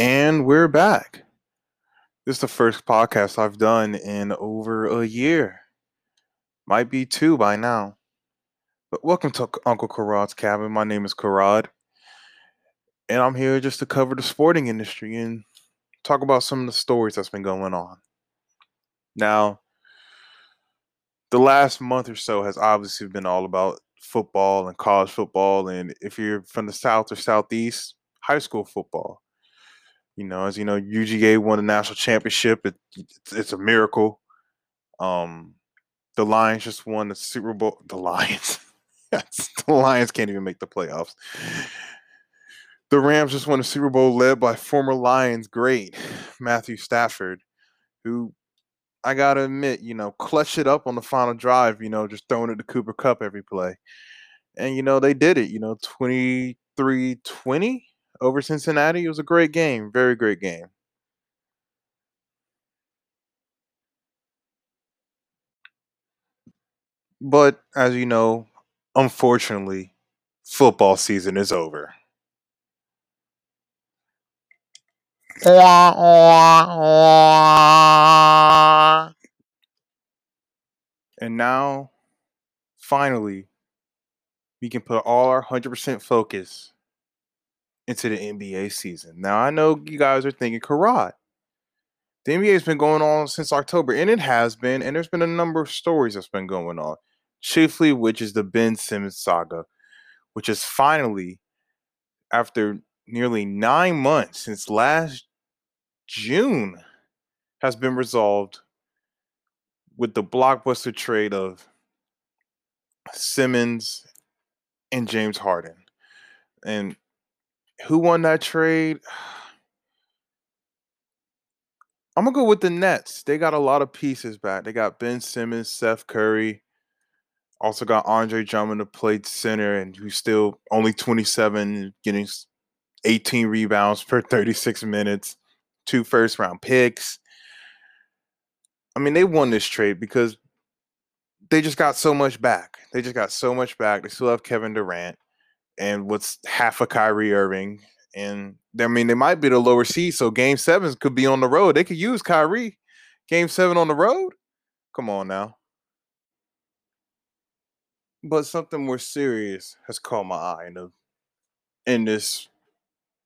And we're back. This is the first podcast I've done in over a year. Might be two by now. But welcome to Uncle Karad's cabin. My name is Karad. And I'm here just to cover the sporting industry and talk about some of the stories that's been going on. Now, the last month or so has obviously been all about football and college football. And if you're from the South or Southeast, high school football. You know, as you know, UGA won the national championship. It, it's, it's a miracle. Um, the Lions just won the Super Bowl. The Lions, the Lions can't even make the playoffs. The Rams just won the Super Bowl, led by former Lions great Matthew Stafford, who I gotta admit, you know, clutch it up on the final drive. You know, just throwing it to Cooper Kupp every play, and you know they did it. You know, 23-20 over Cincinnati. It was a great game, very great game. But as you know, unfortunately, football season is over. And now, finally, we can put all our 100% focus into the NBA season. Now, I know you guys are thinking, Karad, the NBA has been going on since October, and it has been, and there's been a number of stories that's been going on, chiefly which is the Ben Simmons saga, which is finally, after nearly nine months since last June, has been resolved with the blockbuster trade of Simmons and James Harden. And who won that trade? I'm gonna go with the Nets. They got a lot of pieces back. They got Ben Simmons, Seth Curry, also got Andre Drummond to play center, and who's still only 27, getting 18 rebounds per 36 minutes, two first round picks. I mean, they won this trade because they just got so much back. They just got so much back. They still have Kevin Durant and what's half a Kyrie Irving. And I mean, they might be the lower seed, so game sevens could be on the road. They could use Kyrie. Game seven on the road? Come on now. But something more serious has caught my eye in, the, in this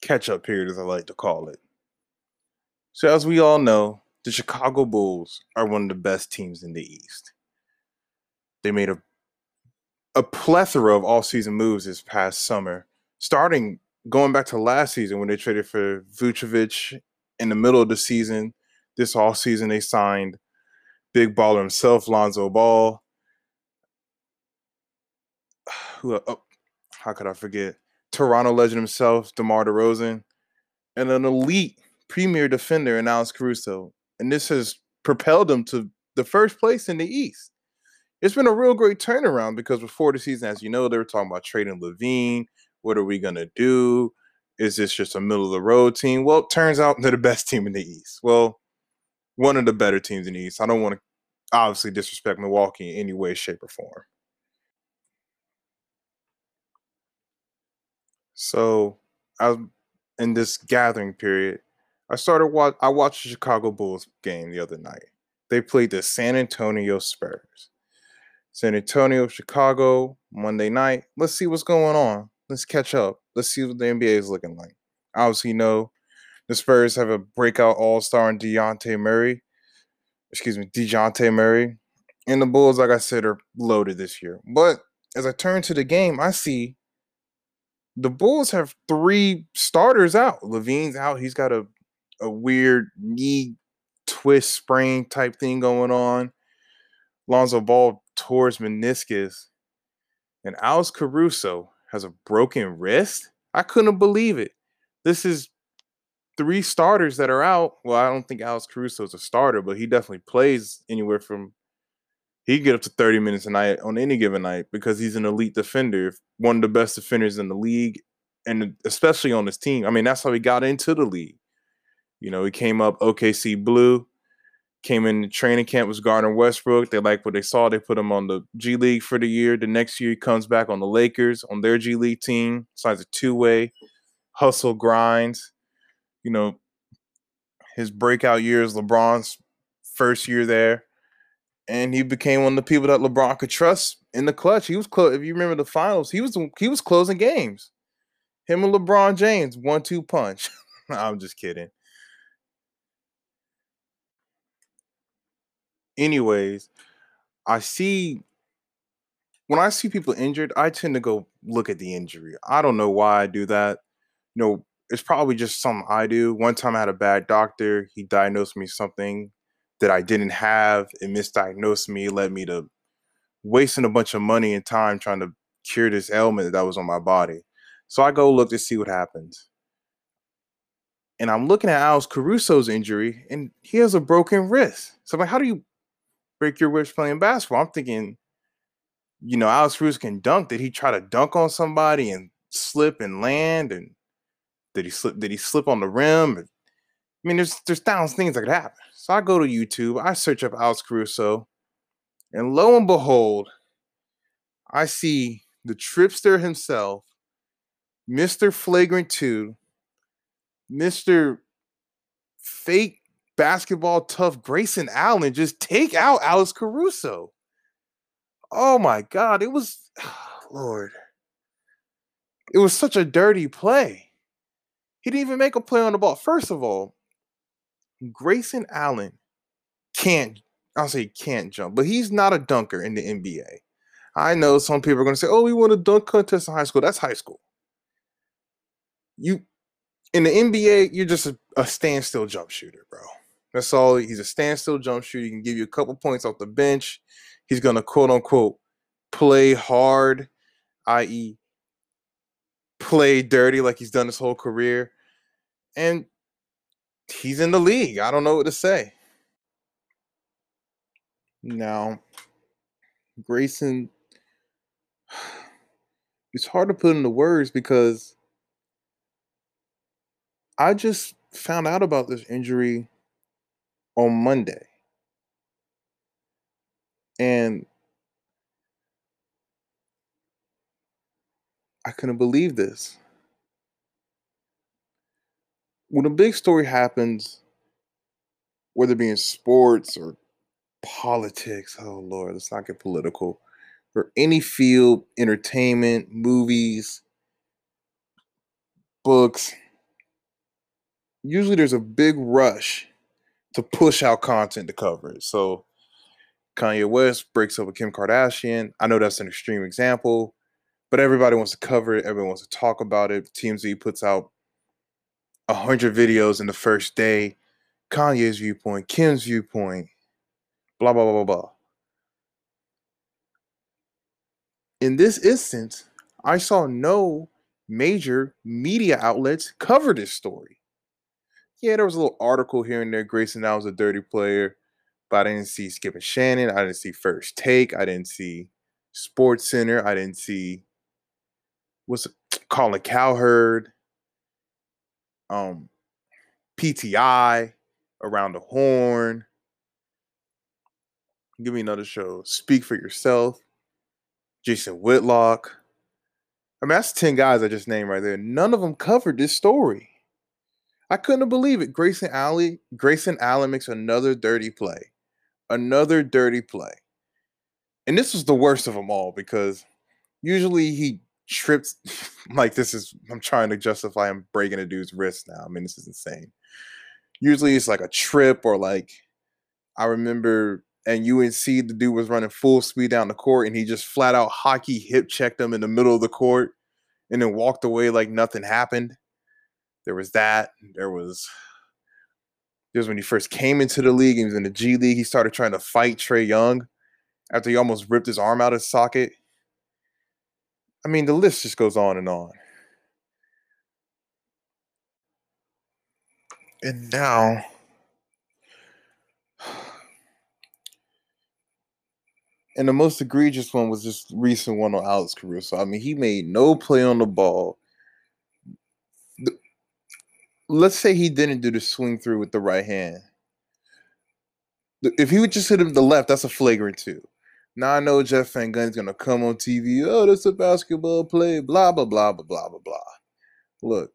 catch up period, as I like to call it. So, as we all know, the Chicago Bulls are one of the best teams in the East. They made a a plethora of all-season moves this past summer, starting going back to last season when they traded for Vucevic in the middle of the season. This all season they signed big baller himself, Lonzo Ball. Who? Oh, how could I forget? Toronto legend himself, DeMar DeRozan, and an elite premier defender in Alex Caruso. And this has propelled them to the first place in the East it's been a real great turnaround because before the season, as you know, they were talking about trading LaVine. What are we gonna do? Is this just a middle of the road team? Well, it turns out they're the best team in the East. Well, one of the better teams in the East. I don't want to obviously disrespect Milwaukee in any way, shape, or form. So, I in this gathering period, I started watch. I watched the Chicago Bulls game the other night. They played the San Antonio Spurs. San Antonio, Chicago, Monday night. Let's see what's going on. Let's catch up. Let's see what the NBA is looking like. Obviously, you know the Spurs have a breakout All Star in Dejounte Murray. Excuse me, Dejounte Murray. And the Bulls, like I said, are loaded this year. But as I turn to the game, I see the Bulls have three starters out. LaVine's out. He's got a, a weird knee twist sprain type thing going on. Lonzo Ball tore his meniscus, and Alex Caruso has a broken wrist. I couldn't believe it. This is three starters that are out. Well, I don't think Alex Caruso is a starter, but he definitely plays anywhere from he get up to 30 minutes a night on any given night because he's an elite defender, one of the best defenders in the league, and especially on this team. I mean, that's how he got into the league. You know, he came up OKC Blue, came in training camp was Gardner Westbrook. They like what they saw. They put him on the G League for the year. The next year he comes back on the Lakers on their G League team, signs a two way, hustle grinds. you know, his breakout years, LeBron's first year there, and he became one of the people that LeBron could trust in the clutch. He was close. If you remember the finals, he was he was closing games. Him and LeBron James, one two punch. I'm just kidding. Anyways, I see when I see people injured, I tend to go look at the injury. I don't know why I do that. You know, it's probably just something I do. One time I had a bad doctor. He diagnosed me something that I didn't have. and misdiagnosed me, led me to wasting a bunch of money and time trying to cure this ailment that was on my body. So I go look to see what happens. And I'm looking at Alex Caruso's injury, and he has a broken wrist. So I'm like, how do you break your wrist playing basketball? I'm thinking, you know, Alex Caruso can dunk. Did he try to dunk on somebody and slip and land? And did he slip? Did he slip on the rim? I mean, there's there's thousands things that could happen. So I go to YouTube, I search up Alex Caruso, and lo and behold, I see the tripster himself, Mr. Flagrant 2, Mr. Fake basketball tough Grayson Allen just take out Alex Caruso. Oh my God, it was, Lord, it was such a dirty play. He didn't even make a play on the ball. First of all, Grayson Allen can't, I'll say can't jump, but he's not a dunker in the NBA. I know some people are going to say, oh, we won a dunk contest in high school. That's high school. You, in the NBA, you're just a, a standstill jump shooter, bro. That's all. He's a standstill jump shooter. He can give you a couple points off the bench. He's going to quote unquote play hard, i.e., play dirty like he's done his whole career and he's in the league. I don't know what to say. Now, Grayson, it's hard to put into words because I just found out about this injury on Monday. And I couldn't believe this when a big story happens, whether it be in sports or politics, oh Lord, let's not get political, or any field, entertainment, movies, books, usually there's a big rush to push out content to cover it. So Kanye West breaks up with Kim Kardashian. I know that's an extreme example, but everybody wants to cover it. Everyone wants to talk about it. TMZ puts out a 100 videos in the first day, Kanye's viewpoint, Kim's viewpoint, blah, blah, blah, blah, blah. In this instance, I saw no major media outlets cover this story. Yeah, there was a little article here and there. Grayson now was a dirty player, but I didn't see Skip and Shannon. I didn't see First Take. I didn't see SportsCenter. I didn't see what's Colin Cowherd um, PTI, Around the Horn. Give me another show. Speak for Yourself. Jason Whitlock. I mean, that's 10 guys I just named right there. None of them covered this story. I couldn't believe it. Grayson Allen, Grayson Allen makes another dirty play. Another dirty play. And this was the worst of them all because usually he trips like this is I'm trying to justify him breaking a dude's wrist now. I mean, this is insane. Usually it's like a trip or like I remember and UNC the dude was running full speed down the court and he just flat out hockey hip checked him in the middle of the court and then walked away like nothing happened. There was that. There was there's when he first came into the league. He was in the G League. He started trying to fight Trae Young after he almost ripped his arm out of his socket. I mean, the list just goes on and on. And now, and the most egregious one was this recent one on Alex Caruso. I mean, he made no play on the ball. Let's say he didn't do the swing through with the right hand. If he would just hit him the left, that's a flagrant two. Now I know Jeff Van Gundy's gonna come on TV. Oh, that's a basketball play. Blah blah blah blah blah blah blah. Look,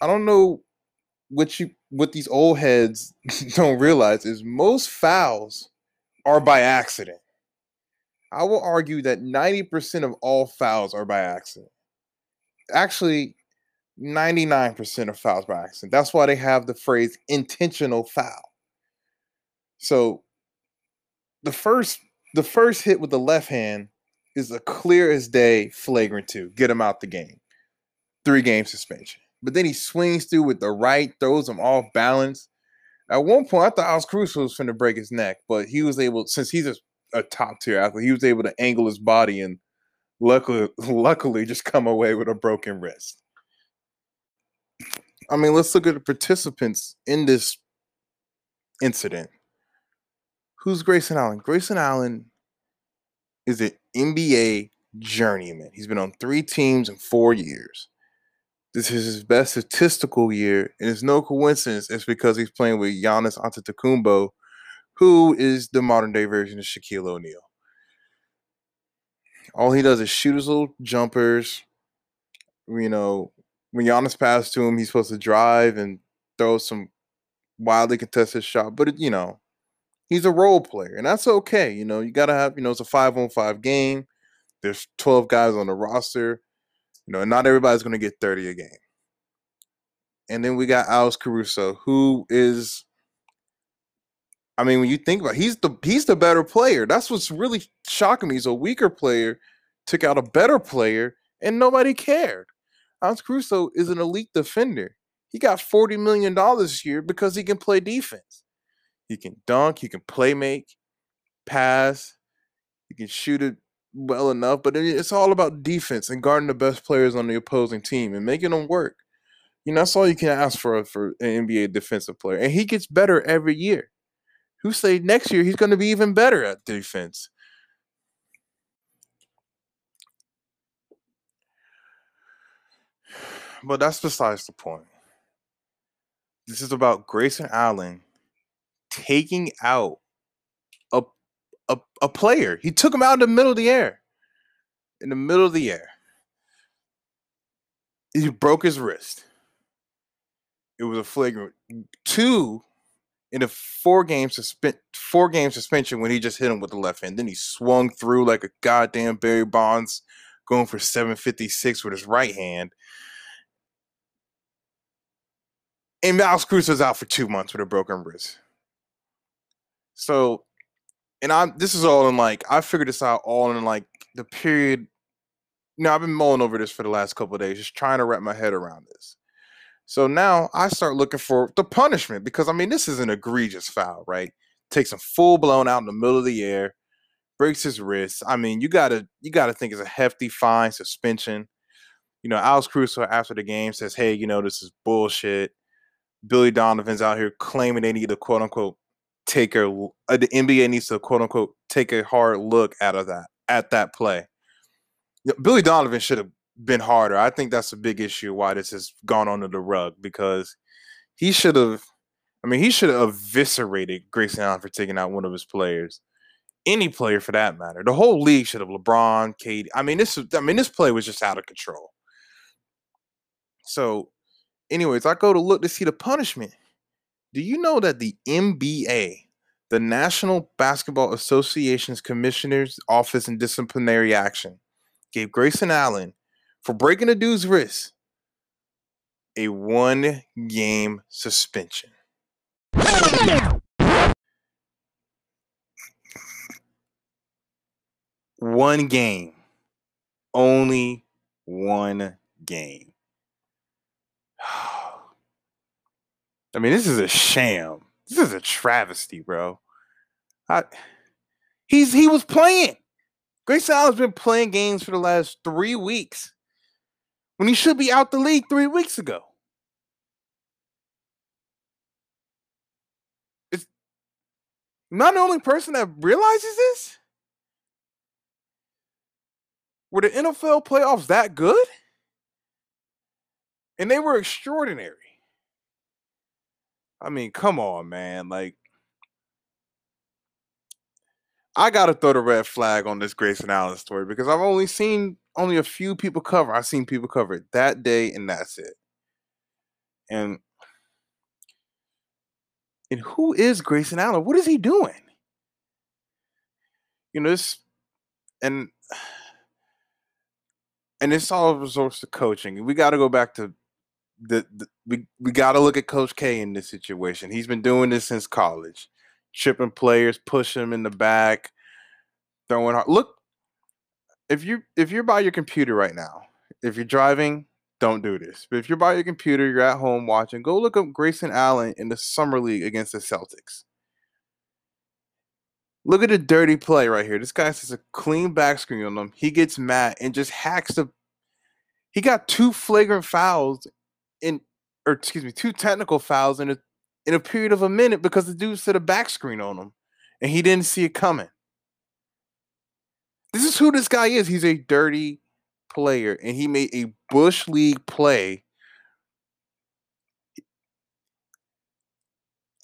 I don't know what you what these old heads don't realize is most fouls are by accident. I will argue that 90% of all fouls are by accident. Actually, 99% of fouls by accident. That's why they have the phrase intentional foul. So the first the first hit with the left hand is a clear as day flagrant two. Get him out the game. Three game suspension. But then he swings through with the right, throws him off balance. At one point, I thought Alex Caruso was going to break his neck, but he was able, since he's a, a top tier athlete, he was able to angle his body and luckily, luckily just come away with a broken wrist. I mean, let's look at the participants in this incident. Who's Grayson Allen? Grayson Allen is an NBA journeyman. He's been on three teams in four years. This is his best statistical year, and it's no coincidence. It's because he's playing with Giannis Antetokounmpo, who is the modern day version of Shaquille O'Neal. All he does is shoot his little jumpers. You know, when Giannis passes to him, he's supposed to drive and throw some wildly contested shot. But it, you know, he's a role player, and that's okay. You know, you gotta have. You know, it's a five on five game. There's 12 guys on the roster. You know, and not everybody's going to get 30 a game. And then we got Alex Caruso, who is I mean, when you think about it, he's the he's the better player. That's what's really shocking me. He's a weaker player, took out a better player, and nobody cared. Alex Caruso is an elite defender. He got $40 million this year because he can play defense. He can dunk, he can play make, pass, he can shoot it well enough, but it's all about defense and guarding the best players on the opposing team and making them work. You know, that's all you can ask for for an NBA defensive player, and he gets better every year. Who say next year he's going to be even better at defense? But that's besides the point. This is about Grayson Allen taking out a, a player. He took him out in the middle of the air. In the middle of the air. He broke his wrist. It was a flagrant two in a four game suspend four game suspension when he just hit him with the left hand. Then he swung through like a goddamn Barry Bonds, going for 756 with his right hand. And Miles Cruz was out for two months with a broken wrist. So and I'm this is all in like I figured this out all in like the period. You I've been mulling over this for the last couple days, just trying to wrap my head around this. So now I start looking for the punishment because I mean this is an egregious foul, right? Takes him full blown out in the middle of the air, breaks his wrist. I mean, you gotta you gotta think it's a hefty fine, suspension. You know, Alex Caruso after the game says, "Hey, you know this is bullshit." Billy Donovan's out here claiming they need to quote unquote take a uh, the NBA needs to quote unquote take a hard look out of that at that play. Billy Donovan should have been harder. I think that's a big issue why this has gone under the rug because he should have. I mean, he should have eviscerated Grayson Allen for taking out one of his players. Any player for that matter. The whole league should have LeBron, KD. I mean, this. I mean, this play was just out of control. So, anyways, I go to look to see the punishment. Do you know that the NBA, the National Basketball Association's Commissioner's Office in Disciplinary Action, gave Grayson Allen for breaking a dude's wrist a one game suspension. One game. Only one game. I mean, this is a sham. This is a travesty, bro. I, he's he was playing. Grayson Allen's been playing games for the last three weeks when he should be out the league three weeks ago. It's not the only person that realizes this. Were the NFL playoffs that good? And they were extraordinary. I mean, come on, man. Like, I gotta throw the red flag on this Grayson Allen story because I've only seen only a few people cover. I've seen people cover it that day, and that's it. And And who is Grayson Allen? What is he doing? You know, this and and it's all resorts to coaching. We got to go back to the, the we we got to look at Coach K in this situation. He's been doing this since college, chipping players, pushing them in the back, throwing hard. Look, if you if you're by your computer right now, if you're driving, don't do this. But if you're by your computer, you're at home watching, go look up Grayson Allen in the summer league against the Celtics. Look at the dirty play right here. This guy says a clean back screen on him. He gets mad and just hacks the. He got two flagrant fouls in, or excuse me, two technical fouls in a in a period of a minute because the dude set a back screen on him, and he didn't see it coming. This is who this guy is. He's a dirty player, and he made a bush league play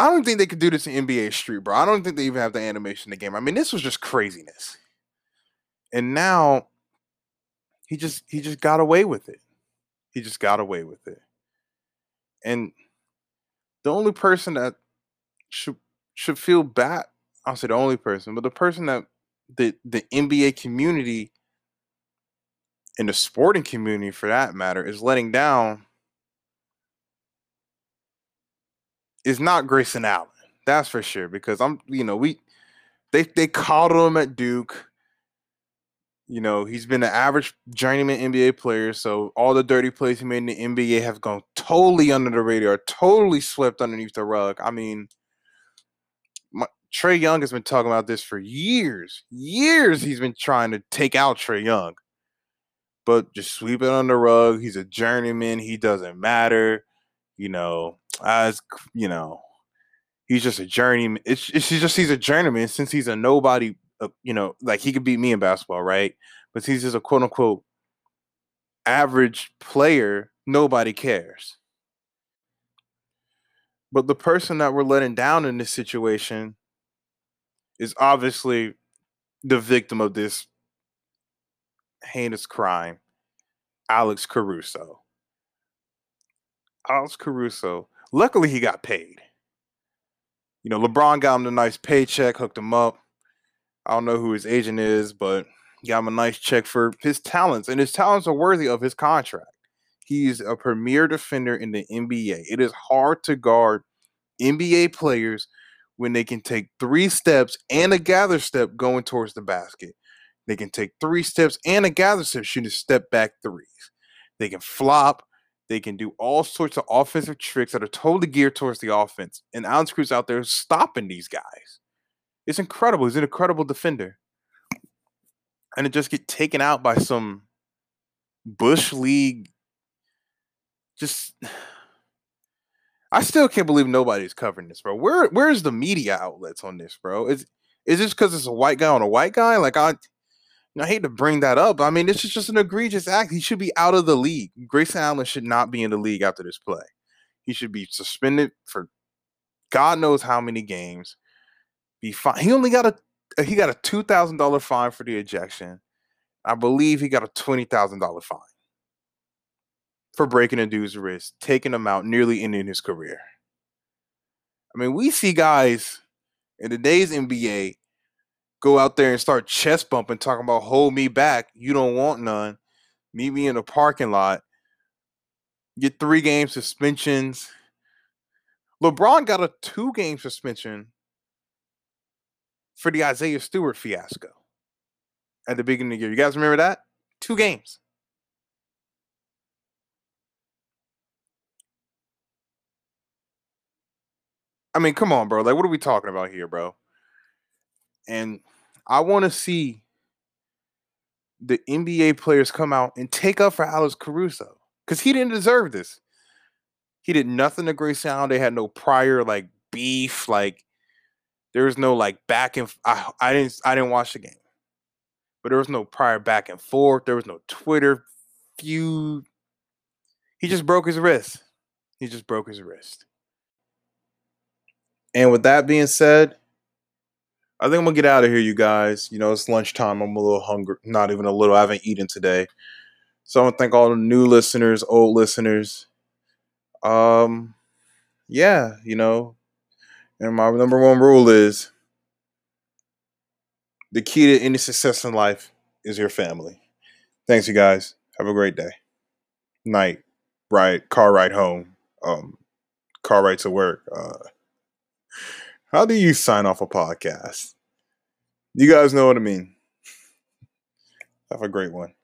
I don't think they could do this in NBA Street, bro. I don't think they even have the animation in the game. I mean, this was just craziness. And now he just he just got away with it. He just got away with it. And the only person that should should feel bad, I'll say the only person, but the person that the the NBA community and the sporting community for that matter is letting down is not Grayson Allen. That's for sure. Because I'm, you know, we they they called him at Duke. You know, he's been an average journeyman NBA player, so all the dirty plays he made in the NBA have gone totally under the radar, totally swept underneath the rug. I mean, Trae Young has been talking about this for years. Years he's been trying to take out Trae Young, but just sweep it under the rug. He's a journeyman. He doesn't matter. You know, as you know, he's just a journeyman. It's, it's just he's a journeyman since he's a nobody. Uh, you know, like he could beat me in basketball, right? But he's just a quote unquote average player. Nobody cares. But the person that we're letting down in this situation is obviously the victim of this heinous crime, Alex Caruso. Alex Caruso Luckily, he got paid. You know, LeBron got him a nice paycheck, hooked him up. I don't know who his agent is, but got him a nice check for his talents, and his talents are worthy of his contract. He's a premier defender in the NBA. It is hard to guard NBA players when they can take three steps and a gather step going towards the basket. They can take three steps and a gather step shooting step back threes. They can flop. They can do all sorts of offensive tricks that are totally geared towards the offense. And Alex Cruz out there stopping these guys. It's incredible. He's an incredible defender. And to just get taken out by some Bush League. Just I still can't believe nobody's covering this, bro. Where where's the media outlets on this, bro? Is is this because it's a white guy on a white guy? Like I I hate to bring that up. I mean, this is just an egregious act. He should be out of the league. Grayson Allen should not be in the league after this play. He should be suspended for God knows how many games. Be fine. He only got a uh, he got a two thousand dollar fine for the ejection. I believe he got a twenty thousand dollar fine for breaking a dude's wrist, taking him out, nearly ending his career. I mean, we see guys in today's NBA go out there and start chest bumping, talking about hold me back. You don't want none. Meet me in the parking lot. Get three game suspensions. LeBron got a two game suspension for the Isaiah Stewart fiasco at the beginning of the year. You guys remember that? Two games. I mean, come on, bro. Like, what are we talking about here, bro? And I want to see the NBA players come out and take up for Alex Caruso because he didn't deserve this. He did nothing to Grayson. They had no prior like beef. Like there was no like back and I, I didn't I didn't watch the game, but there was no prior back and forth. There was no Twitter feud. He just broke his wrist. He just broke his wrist. And with that being said, I think I'm gonna get out of here, you guys. You know, it's lunchtime. I'm a little hungry. Not even a little. I haven't eaten today. So I want to thank all the new listeners, old listeners. Um, yeah, you know, And my number one rule is the key to any success in life is your family. Thanks, you guys. Have a great day. Night, ride, car ride home, um, car ride to work. Uh, how do you sign off a podcast? You guys know what I mean. Have a great one.